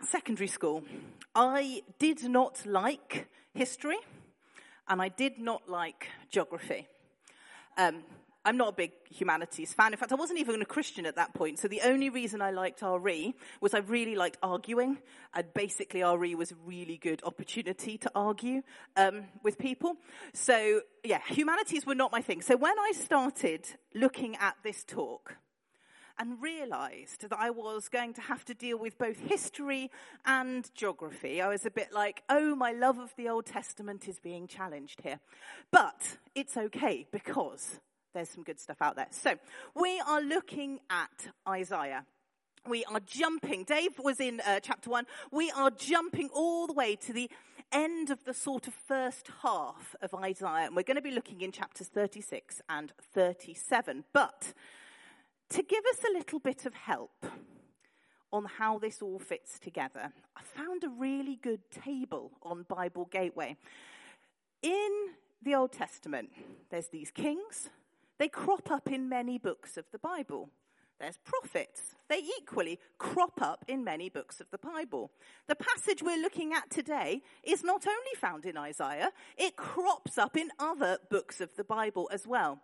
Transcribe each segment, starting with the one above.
at secondary school, I did not like history and I did not like geography. Um, I'm not a big humanities fan. In fact, I wasn't even a Christian at that point. So the only reason I liked RE was I really liked arguing. And basically RE was a really good opportunity to argue, um, with people. So yeah, humanities were not my thing. So when I started looking at this talk, and realized that I was going to have to deal with both history and geography. I was a bit like, oh, my love of the Old Testament is being challenged here. But it's okay because there's some good stuff out there. So we are looking at Isaiah. We are jumping. Dave was in uh, chapter one. We are jumping all the way to the end of the sort of first half of Isaiah. And we're going to be looking in chapters 36 and 37. But to give us a little bit of help on how this all fits together, I found a really good table on Bible Gateway. In the Old Testament, there's these kings, they crop up in many books of the Bible. There's prophets. They equally crop up in many books of the Bible. The passage we're looking at today is not only found in Isaiah, it crops up in other books of the Bible as well.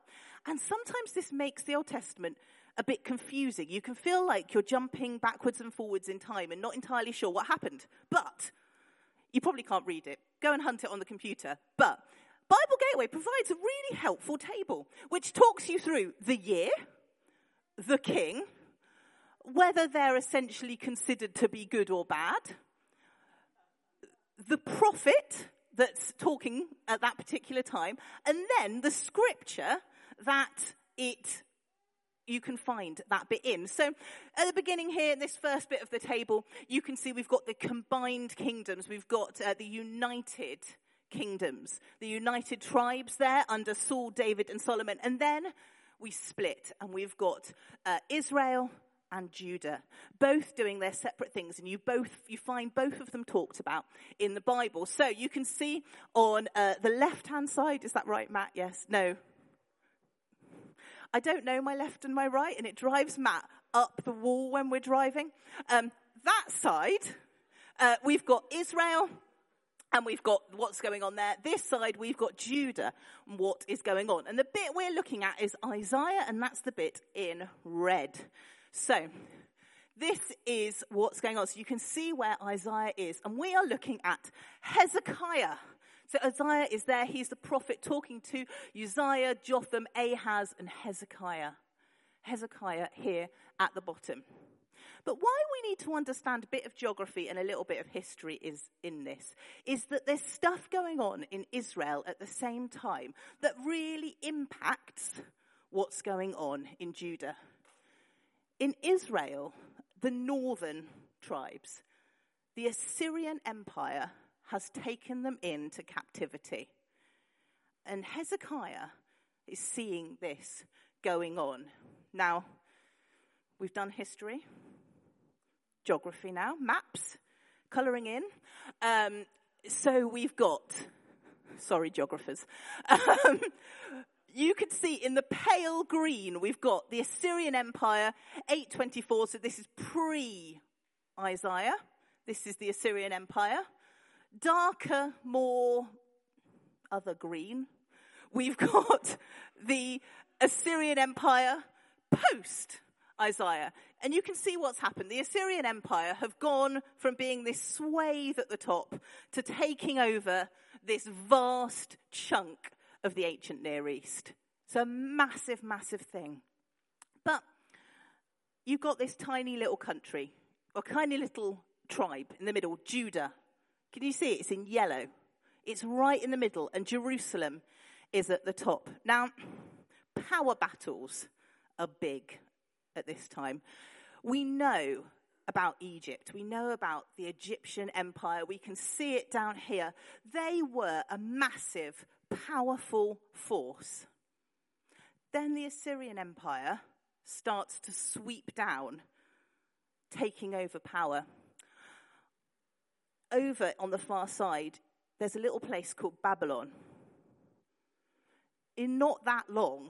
And sometimes this makes the Old Testament a bit confusing. You can feel like you're jumping backwards and forwards in time and not entirely sure what happened. But you probably can't read it. Go and hunt it on the computer. But Bible Gateway provides a really helpful table which talks you through the year, the king, whether they're essentially considered to be good or bad, the prophet that's talking at that particular time, and then the scripture that it you can find that bit in. So at the beginning here, in this first bit of the table, you can see we've got the combined kingdoms. We've got uh, the united kingdoms, the united tribes there under Saul, David, and Solomon. And then we split and we've got uh, Israel and Judah, both doing their separate things, and you both you find both of them talked about in the Bible. So you can see on uh, the left hand side, is that right, Matt? Yes, no, I don't know my left and my right, and it drives Matt up the wall when we're driving. Um, that side, uh, we've got Israel, and we've got what's going on there. This side, we've got Judah and what is going on. And the bit we're looking at is Isaiah, and that's the bit in red. So, this is what's going on. So you can see where Isaiah is. And we are looking at Hezekiah. So Isaiah is there. He's the prophet talking to Uzziah, Jotham, Ahaz, and Hezekiah. Hezekiah here at the bottom. But why we need to understand a bit of geography and a little bit of history is in this, is that there's stuff going on in Israel at the same time that really impacts what's going on in Judah. In Israel, the northern tribes, the Assyrian Empire has taken them into captivity. And Hezekiah is seeing this going on. Now, we've done history, geography now, maps, colouring in. Um, so we've got, sorry, geographers. Um, you can see in the pale green, we've got the Assyrian Empire, 824. So this is pre Isaiah. This is the Assyrian Empire darker, more other green, we've got the Assyrian Empire post Isaiah. And you can see what's happened. The Assyrian Empire have gone from being this swathe at the top to taking over this vast chunk of the ancient Near East. It's a massive, massive thing. But you've got this tiny little country, or tiny little tribe in the middle, Judah, can you see it? It's in yellow. It's right in the middle, and Jerusalem is at the top. Now, power battles are big at this time. We know about Egypt. We know about the Egyptian empire. We can see it down here. They were a massive, powerful force. Then the Assyrian empire starts to sweep down, taking over power over on the far side, there's a little place called Babylon. In not that long,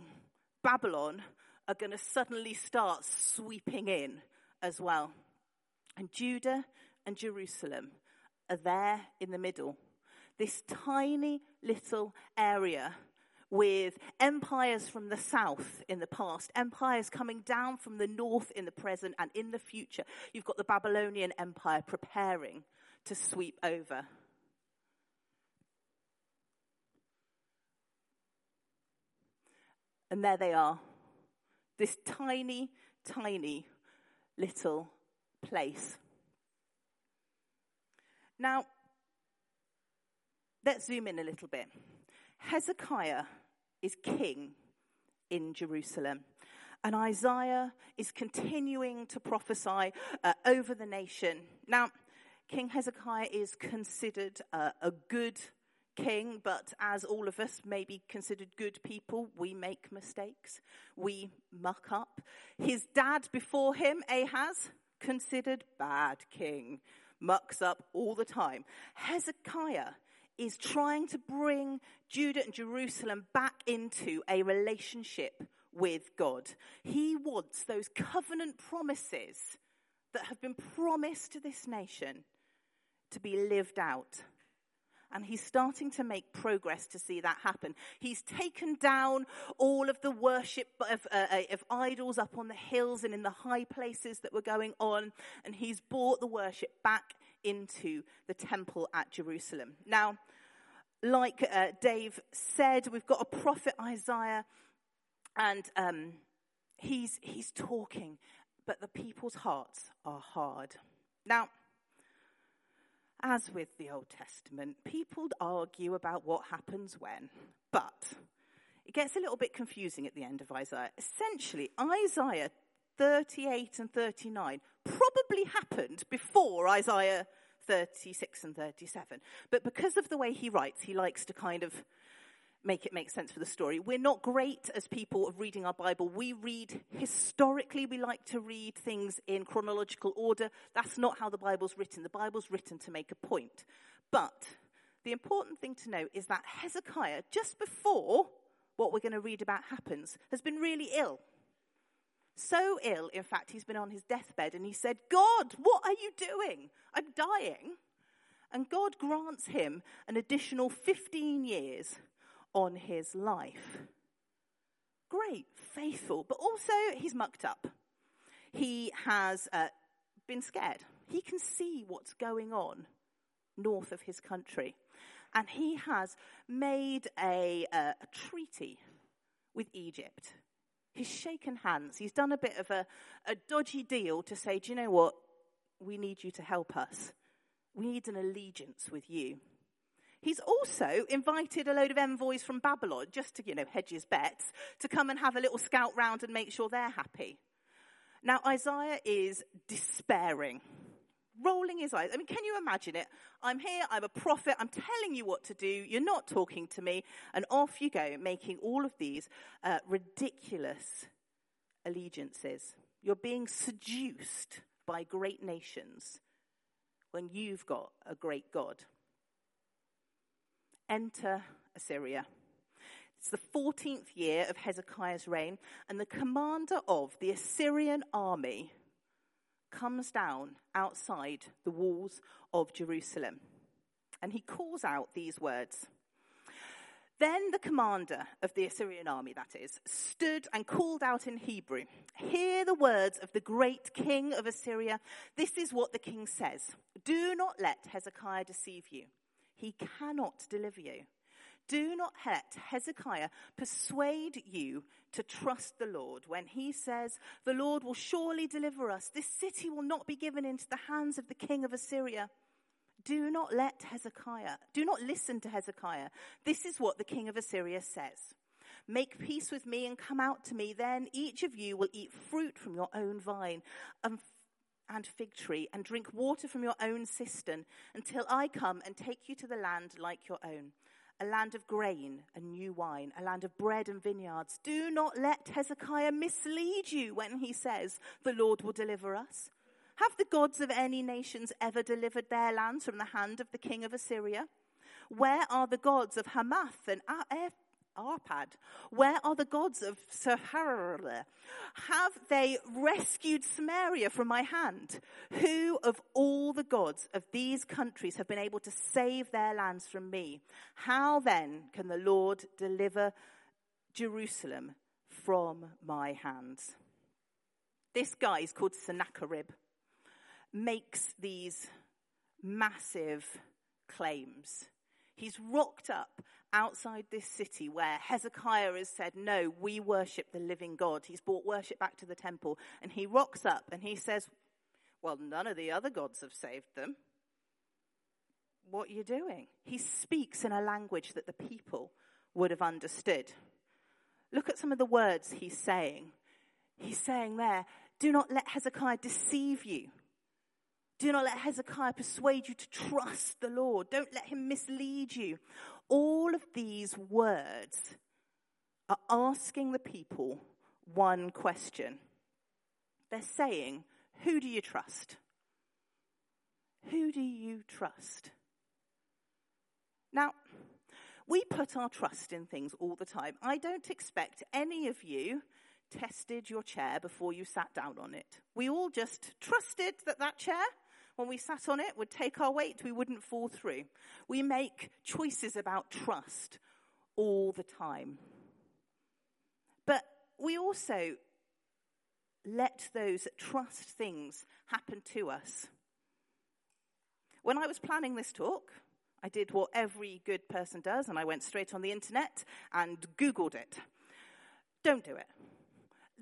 Babylon are going to suddenly start sweeping in as well. And Judah and Jerusalem are there in the middle. This tiny little area with empires from the south in the past, empires coming down from the north in the present and in the future. You've got the Babylonian Empire preparing to sweep over. And there they are. This tiny, tiny little place. Now, let's zoom in a little bit. Hezekiah is king in Jerusalem. And Isaiah is continuing to prophesy uh, over the nation. Now, King Hezekiah is considered a good king, but as all of us may be considered good people, we make mistakes. We muck up. His dad before him, Ahaz, considered bad king, mucks up all the time. Hezekiah is trying to bring Judah and Jerusalem back into a relationship with God. He wants those covenant promises that have been promised to this nation to be lived out. And he's starting to make progress to see that happen. He's taken down all of the worship of, uh, uh, of idols up on the hills and in the high places that were going on, and he's brought the worship back into the temple at Jerusalem. Now, like uh, Dave said, we've got a prophet Isaiah, and um, he's, he's talking, but the people's hearts are hard. Now, as with the Old Testament, people argue about what happens when, but it gets a little bit confusing at the end of Isaiah. Essentially, Isaiah 38 and 39 probably happened before Isaiah 36 and 37. But because of the way he writes, he likes to kind of make it make sense for the story. We're not great as people of reading our Bible. We read historically, we like to read things in chronological order. That's not how the Bible's written. The Bible's written to make a point. But the important thing to note is that Hezekiah, just before what we're going to read about happens, has been really ill. So ill, in fact, he's been on his deathbed and he said, God, what are you doing? I'm dying. And God grants him an additional 15 years on his life. Great, faithful, but also he's mucked up. He has uh, been scared. He can see what's going on north of his country. And he has made a, uh, a treaty with Egypt. He's shaken hands. He's done a bit of a, a dodgy deal to say, do you know what? We need you to help us. We need an allegiance with you. He's also invited a load of envoys from Babylon, just to, you know, hedge his bets, to come and have a little scout round and make sure they're happy. Now, Isaiah is despairing, rolling his eyes. I mean, can you imagine it? I'm here, I'm a prophet, I'm telling you what to do, you're not talking to me, and off you go, making all of these uh, ridiculous allegiances. You're being seduced by great nations when you've got a great God enter Assyria. It's the 14th year of Hezekiah's reign, and the commander of the Assyrian army comes down outside the walls of Jerusalem. And he calls out these words. Then the commander of the Assyrian army, that is, stood and called out in Hebrew, Hear the words of the great king of Assyria. This is what the king says Do not let Hezekiah deceive you. He cannot deliver you. Do not let Hezekiah persuade you to trust the Lord when he says, The Lord will surely deliver us. This city will not be given into the hands of the king of Assyria. Do not let Hezekiah, do not listen to Hezekiah. This is what the king of Assyria says. Make peace with me and come out to me. Then each of you will eat fruit from your own vine and and fig tree and drink water from your own cistern until I come and take you to the land like your own, a land of grain and new wine, a land of bread and vineyards. Do not let Hezekiah mislead you when he says, The Lord will deliver us. Have the gods of any nations ever delivered their lands from the hand of the king of Assyria? Where are the gods of Hamath and Arpad? Where are the gods of Sepharvaim? Have they rescued Samaria from my hand? Who of all the gods of these countries have been able to save their lands from me? How then can the Lord deliver Jerusalem from my hands? This guy is called Sennacherib, makes these massive claims. He's rocked up outside this city where Hezekiah has said, No, we worship the living God. He's brought worship back to the temple. And he rocks up and he says, Well, none of the other gods have saved them. What are you doing? He speaks in a language that the people would have understood. Look at some of the words he's saying. He's saying there, Do not let Hezekiah deceive you. Do not let Hezekiah persuade you to trust the Lord. Don't let him mislead you. All of these words are asking the people one question. They're saying, Who do you trust? Who do you trust? Now, we put our trust in things all the time. I don't expect any of you tested your chair before you sat down on it. We all just trusted that that chair when we sat on it, would take our weight, we wouldn't fall through. We make choices about trust all the time. But we also let those trust things happen to us. When I was planning this talk, I did what every good person does, and I went straight on the internet and Googled it. Don't do it.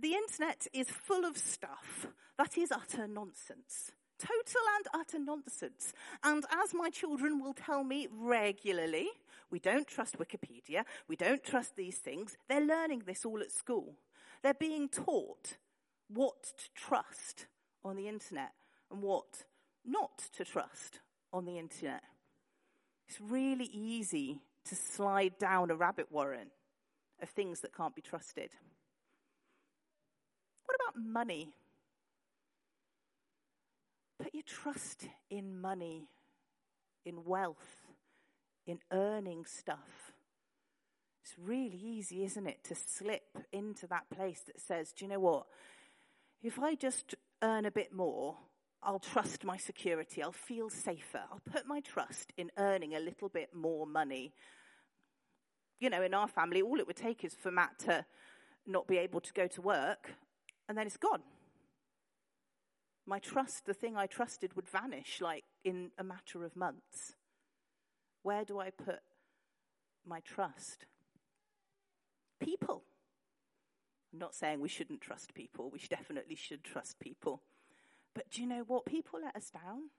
The internet is full of stuff that is utter nonsense total and utter nonsense. And as my children will tell me regularly, we don't trust Wikipedia, we don't trust these things. They're learning this all at school. They're being taught what to trust on the internet and what not to trust on the internet. It's really easy to slide down a rabbit warren of things that can't be trusted. What about money? Put your trust in money, in wealth, in earning stuff. It's really easy, isn't it, to slip into that place that says, do you know what? If I just earn a bit more, I'll trust my security. I'll feel safer. I'll put my trust in earning a little bit more money. You know, in our family, all it would take is for Matt to not be able to go to work, and then it's gone my trust, the thing I trusted, would vanish like in a matter of months. Where do I put my trust? People. I'm not saying we shouldn't trust people, we definitely should trust people. But do you know what? People let us down.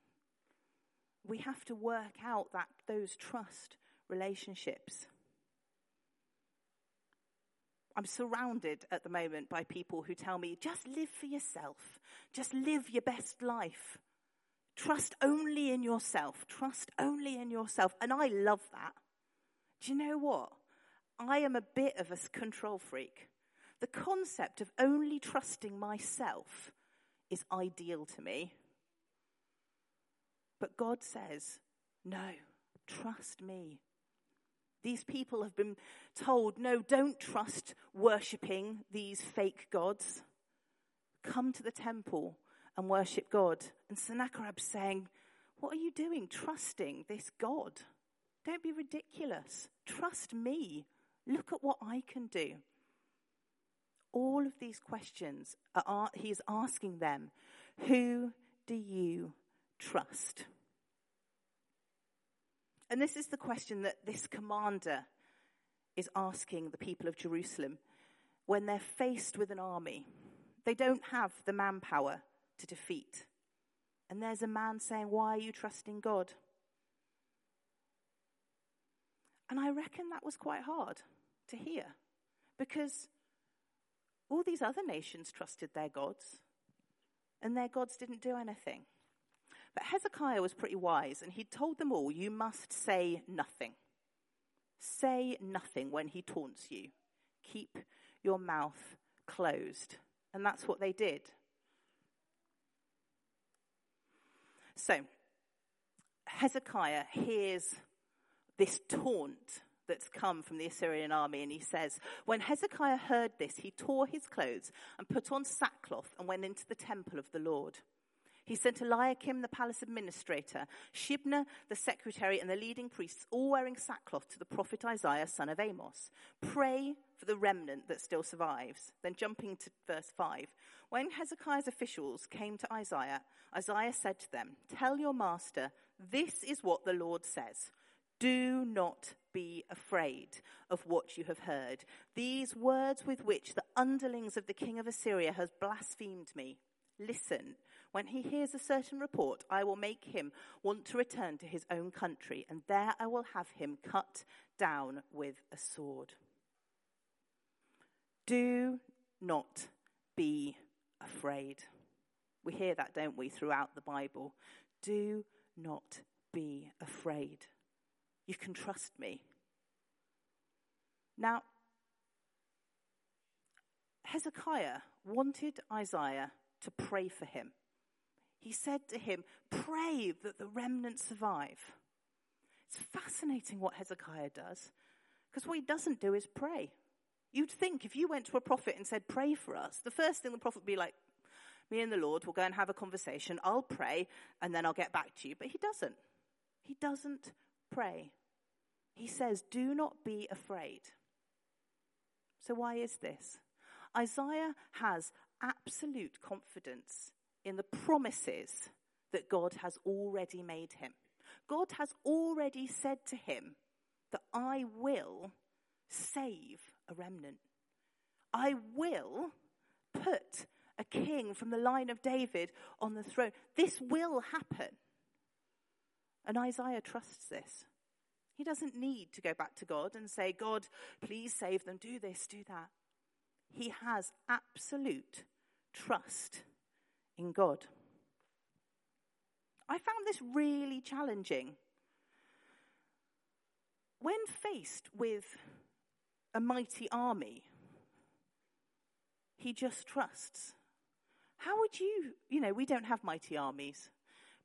We have to work out that those trust relationships. I'm surrounded at the moment by people who tell me, just live for yourself. Just live your best life. Trust only in yourself. Trust only in yourself. And I love that. Do you know what? I am a bit of a control freak. The concept of only trusting myself is ideal to me. But God says, no, trust me. These people have been told, no, don't trust worshipping these fake gods. Come to the temple and worship God. And Sennacherib's saying, What are you doing trusting this God? Don't be ridiculous. Trust me. Look at what I can do. All of these questions are, he's asking them Who do you trust? And this is the question that this commander is asking the people of Jerusalem when they're faced with an army. They don't have the manpower to defeat. And there's a man saying, Why are you trusting God? And I reckon that was quite hard to hear because all these other nations trusted their gods and their gods didn't do anything. But Hezekiah was pretty wise, and he told them all, You must say nothing. Say nothing when he taunts you. Keep your mouth closed. And that's what they did. So, Hezekiah hears this taunt that's come from the Assyrian army. And he says, When Hezekiah heard this, he tore his clothes and put on sackcloth and went into the temple of the Lord. He sent Eliakim, the palace administrator, Shebna, the secretary, and the leading priests, all wearing sackcloth, to the prophet Isaiah, son of Amos. Pray for the remnant that still survives. Then jumping to verse 5. When Hezekiah's officials came to Isaiah, Isaiah said to them, Tell your master, this is what the Lord says. Do not be afraid of what you have heard. These words with which the underlings of the king of Assyria has blasphemed me. Listen, when he hears a certain report, I will make him want to return to his own country, and there I will have him cut down with a sword. Do not be afraid. We hear that, don't we, throughout the Bible? Do not be afraid. You can trust me. Now, Hezekiah wanted Isaiah to pray for him he said to him, Pray that the remnant survive. It's fascinating what Hezekiah does, because what he doesn't do is pray. You'd think if you went to a prophet and said, Pray for us, the first thing the prophet would be like, Me and the Lord will go and have a conversation. I'll pray, and then I'll get back to you. But he doesn't. He doesn't pray. He says, Do not be afraid. So, why is this? Isaiah has absolute confidence in the promises that God has already made him. God has already said to him that I will save a remnant. I will put a king from the line of David on the throne. This will happen. And Isaiah trusts this. He doesn't need to go back to God and say, God, please save them, do this, do that. He has absolute trust in God. I found this really challenging. When faced with a mighty army, he just trusts. How would you, you know, we don't have mighty armies,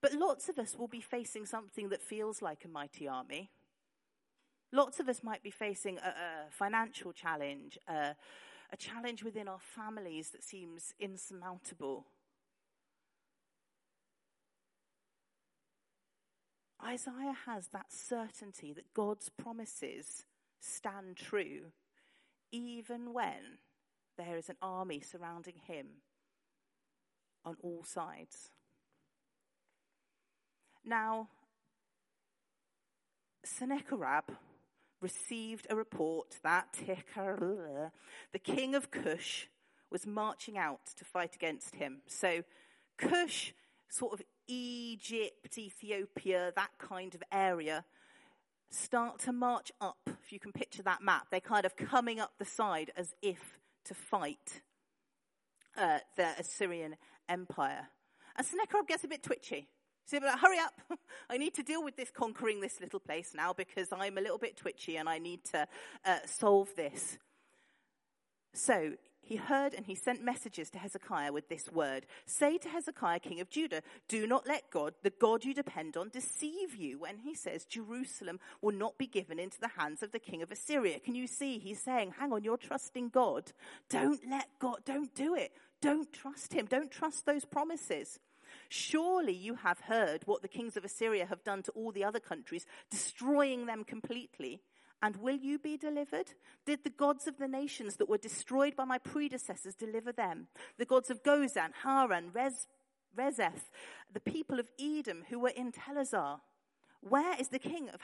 but lots of us will be facing something that feels like a mighty army. Lots of us might be facing a, a financial challenge, a, a challenge within our families that seems insurmountable. Isaiah has that certainty that God's promises stand true even when there is an army surrounding him on all sides. Now, Sennacherib received a report that the king of Cush was marching out to fight against him. So, Cush sort of Egypt, Ethiopia, that kind of area, start to march up. If you can picture that map, they're kind of coming up the side as if to fight uh, the Assyrian Empire. And Sennacherib gets a bit twitchy. So like, hurry up. I need to deal with this conquering this little place now because I'm a little bit twitchy and I need to uh, solve this. So he heard and he sent messages to Hezekiah with this word Say to Hezekiah, king of Judah, do not let God, the God you depend on, deceive you when he says Jerusalem will not be given into the hands of the king of Assyria. Can you see? He's saying, Hang on, you're trusting God. Don't let God, don't do it. Don't trust him. Don't trust those promises. Surely you have heard what the kings of Assyria have done to all the other countries, destroying them completely. And will you be delivered? Did the gods of the nations that were destroyed by my predecessors deliver them? The gods of Gozan, Haran, Rez, Rezeph, the people of Edom who were in Telassar. Where is the king of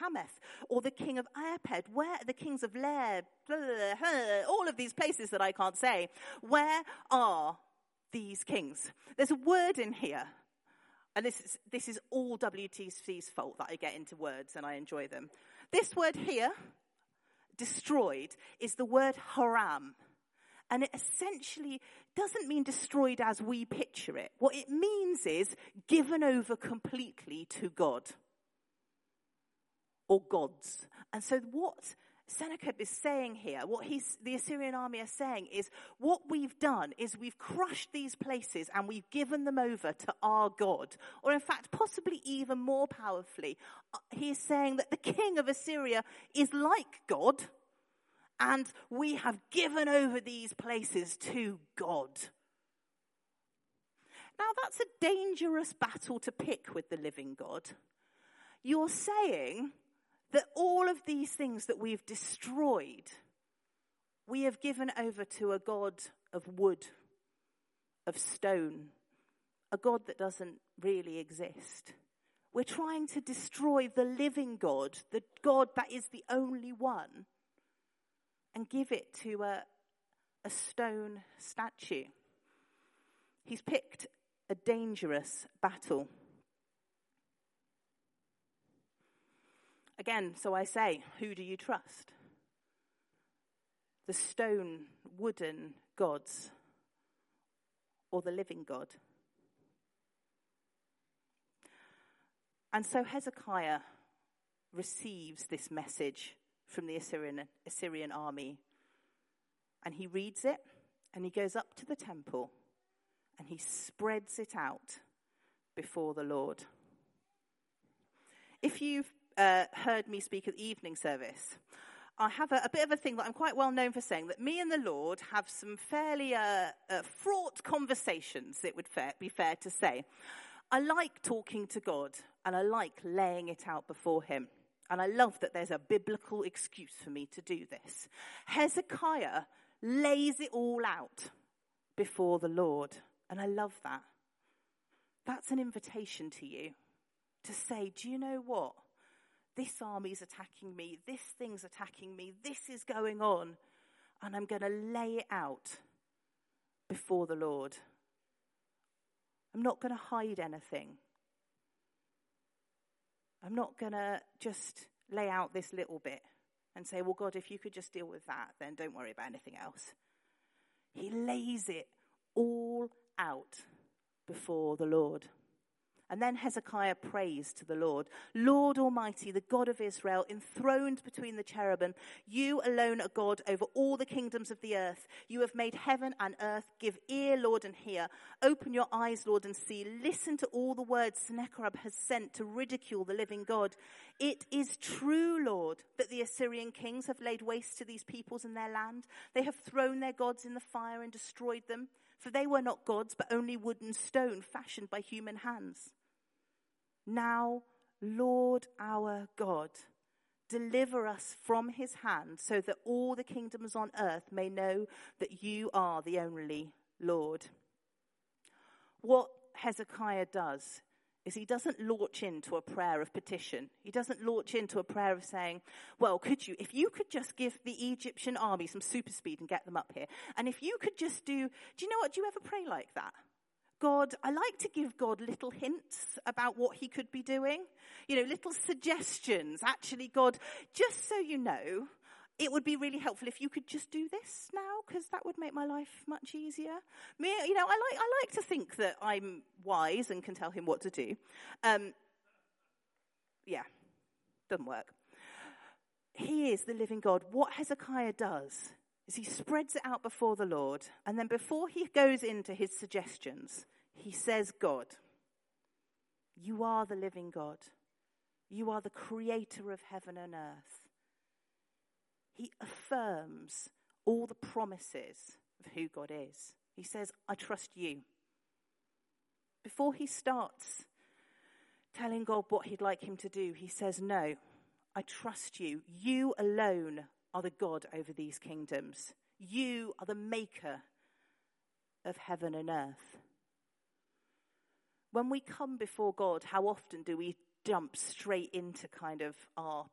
Hamath or the king of Arpad? Where are the kings of Lair? All of these places that I can't say. Where are these kings? There's a word in here. And this is, this is all WTC's fault that I get into words and I enjoy them. This word here, destroyed, is the word haram. And it essentially doesn't mean destroyed as we picture it. What it means is given over completely to God or gods. And so what Sennacherib is saying here, what he's, the Assyrian army are saying is, what we've done is we've crushed these places and we've given them over to our God. Or in fact, possibly even more powerfully, he is saying that the king of Assyria is like God and we have given over these places to God. Now that's a dangerous battle to pick with the living God. You're saying that all of these things that we've destroyed, we have given over to a God of wood, of stone, a God that doesn't really exist. We're trying to destroy the living God, the God that is the only one, and give it to a, a stone statue. He's picked a dangerous battle. Again, so I say, who do you trust? The stone, wooden gods or the living God? And so Hezekiah receives this message from the Assyrian, Assyrian army. And he reads it and he goes up to the temple and he spreads it out before the Lord. If you've uh, heard me speak at the evening service, I have a, a, bit of a thing that I'm quite well known for saying that me and the Lord have some fairly uh, uh, fraught conversations, it would be fair to say. I like talking to God and I like laying it out before Him. And I love that there's a biblical excuse for me to do this. Hezekiah lays it all out before the Lord. And I love that. That's an invitation to you to say, do you know what? This army's attacking me. This thing's attacking me. This is going on. And I'm going to lay it out before the Lord. I'm not going to hide anything. I'm not going to just lay out this little bit and say, well, God, if you could just deal with that, then don't worry about anything else. He lays it all out before the Lord. And then Hezekiah prays to the Lord Lord Almighty, the God of Israel, enthroned between the cherubim, you alone are God over all the kingdoms of the earth. You have made heaven and earth. Give ear, Lord, and hear. Open your eyes, Lord, and see. Listen to all the words Sennacherib has sent to ridicule the living God. It is true, Lord, that the Assyrian kings have laid waste to these peoples and their land. They have thrown their gods in the fire and destroyed them. For they were not gods, but only wood and stone fashioned by human hands. Now, Lord our God, deliver us from his hand so that all the kingdoms on earth may know that you are the only Lord. What Hezekiah does is he doesn't launch into a prayer of petition. He doesn't launch into a prayer of saying, well, could you, if you could just give the Egyptian army some super speed and get them up here, and if you could just do, do you know what, do you ever pray like that? God, I like to give God little hints about what he could be doing. You know, little suggestions. Actually, God, just so you know, it would be really helpful if you could just do this now, because that would make my life much easier. Me, you know, I like, I like to think that I'm wise and can tell him what to do. Um, yeah, doesn't work. He is the living God. What Hezekiah does is he spreads it out before the Lord, and then before he goes into his suggestions, he says, God, you are the living God. You are the creator of heaven and earth. He affirms all the promises of who God is. He says, I trust you. Before he starts telling God what he'd like him to do, he says, No, I trust you. You alone are the God over these kingdoms. You are the maker of heaven and earth. When we come before God, how often do we jump straight into kind of, ah, oh,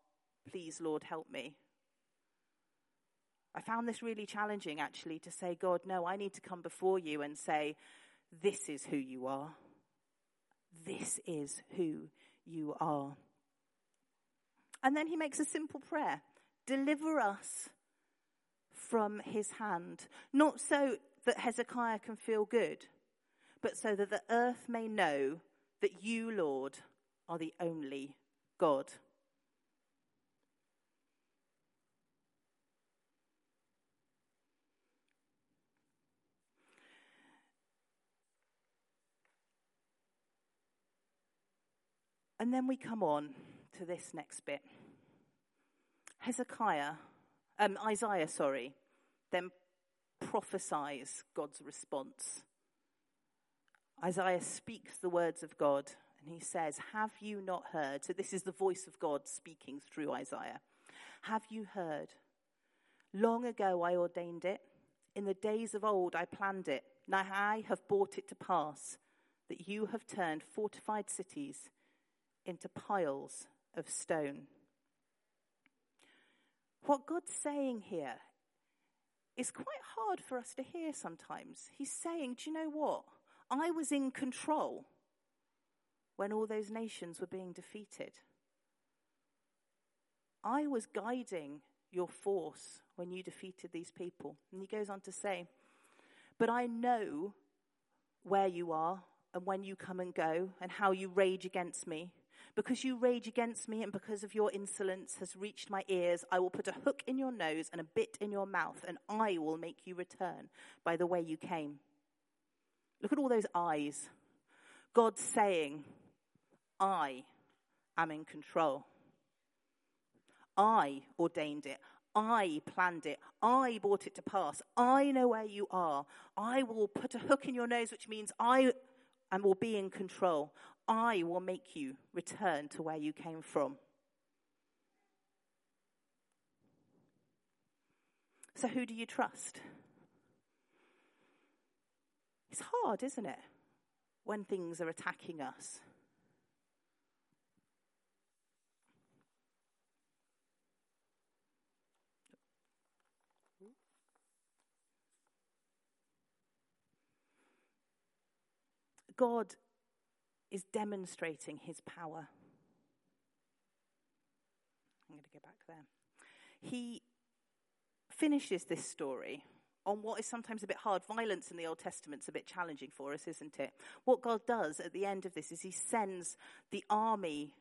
please, Lord, help me? I found this really challenging actually to say, God, no, I need to come before you and say, this is who you are. This is who you are. And then he makes a simple prayer Deliver us from his hand, not so that Hezekiah can feel good, but so that the earth may know that you, Lord, are the only God. And then we come on to this next bit. Hezekiah, um, Isaiah, sorry, then prophesies God's response. Isaiah speaks the words of God and he says, Have you not heard? So this is the voice of God speaking through Isaiah. Have you heard? Long ago I ordained it. In the days of old I planned it. Now I have brought it to pass that you have turned fortified cities into piles of stone. What God's saying here is quite hard for us to hear sometimes. He's saying, Do you know what? I was in control when all those nations were being defeated. I was guiding your force when you defeated these people. And he goes on to say, But I know where you are and when you come and go and how you rage against me. Because you rage against me and because of your insolence has reached my ears, I will put a hook in your nose and a bit in your mouth, and I will make you return by the way you came. Look at all those eyes. God saying, I am in control. I ordained it. I planned it. I brought it to pass. I know where you are. I will put a hook in your nose, which means I and will be in control. I will make you return to where you came from. So, who do you trust? It's hard, isn't it, when things are attacking us? God is demonstrating his power. I'm going to go back there. He finishes this story on what is sometimes a bit hard. Violence in the Old Testament's a bit challenging for us, isn't it? What God does at the end of this is he sends the army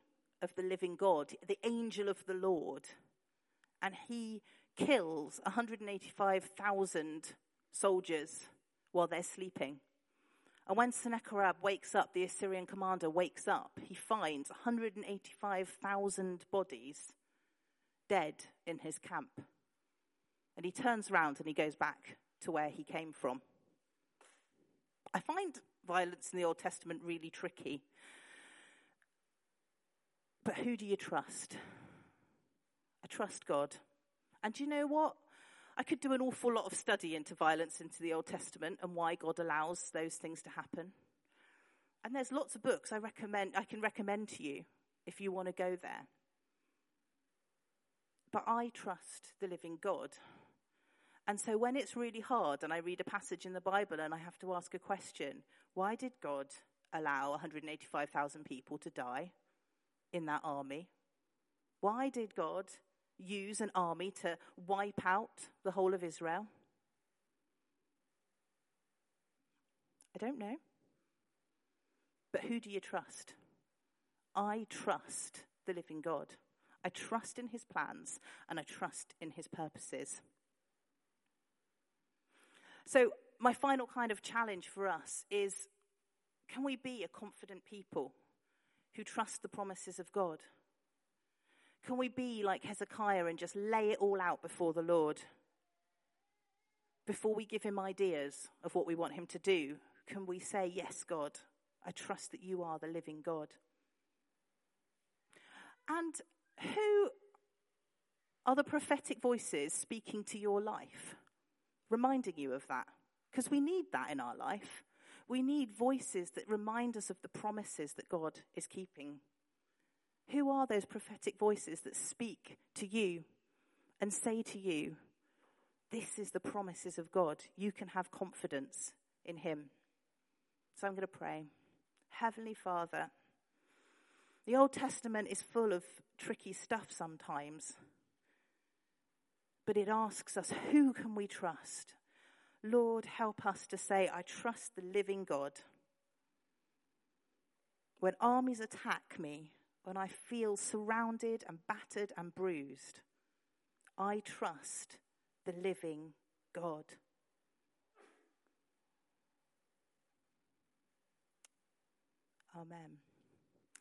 of the living God, the angel of the Lord, and he kills 185,000 soldiers while they're sleeping. And when Sennacherib wakes up, the Assyrian commander wakes up, he finds 185,000 bodies dead in his camp. And he turns around and he goes back to where he came from. I find violence in the Old Testament really tricky. But who do you trust? I trust God. And do you know what? I could do an awful lot of study into violence into the Old Testament and why God allows those things to happen. And there's lots of books I recommend I can recommend to you if you want to go there. But I trust the living God. And so when it's really hard and I read a passage in the Bible and I have to ask a question, why did God allow 185,000 people to die in that army? Why did God use an army to wipe out the whole of Israel? I don't know. But who do you trust? I trust the living God. I trust in his plans and I trust in his purposes. So, my final kind of challenge for us is can we be a confident people who trust the promises of God? Can we be like Hezekiah and just lay it all out before the Lord? Before we give him ideas of what we want him to do, can we say, Yes, God, I trust that you are the living God? And who are the prophetic voices speaking to your life, reminding you of that? Because we need that in our life. We need voices that remind us of the promises that God is keeping who are those prophetic voices that speak to you and say to you, This is the promises of God. You can have confidence in Him. So I'm going to pray. Heavenly Father, the Old Testament is full of tricky stuff sometimes, but it asks us, Who can we trust? Lord, help us to say, I trust the living God. When armies attack me, when I feel surrounded and battered and bruised, I trust the living God. Amen.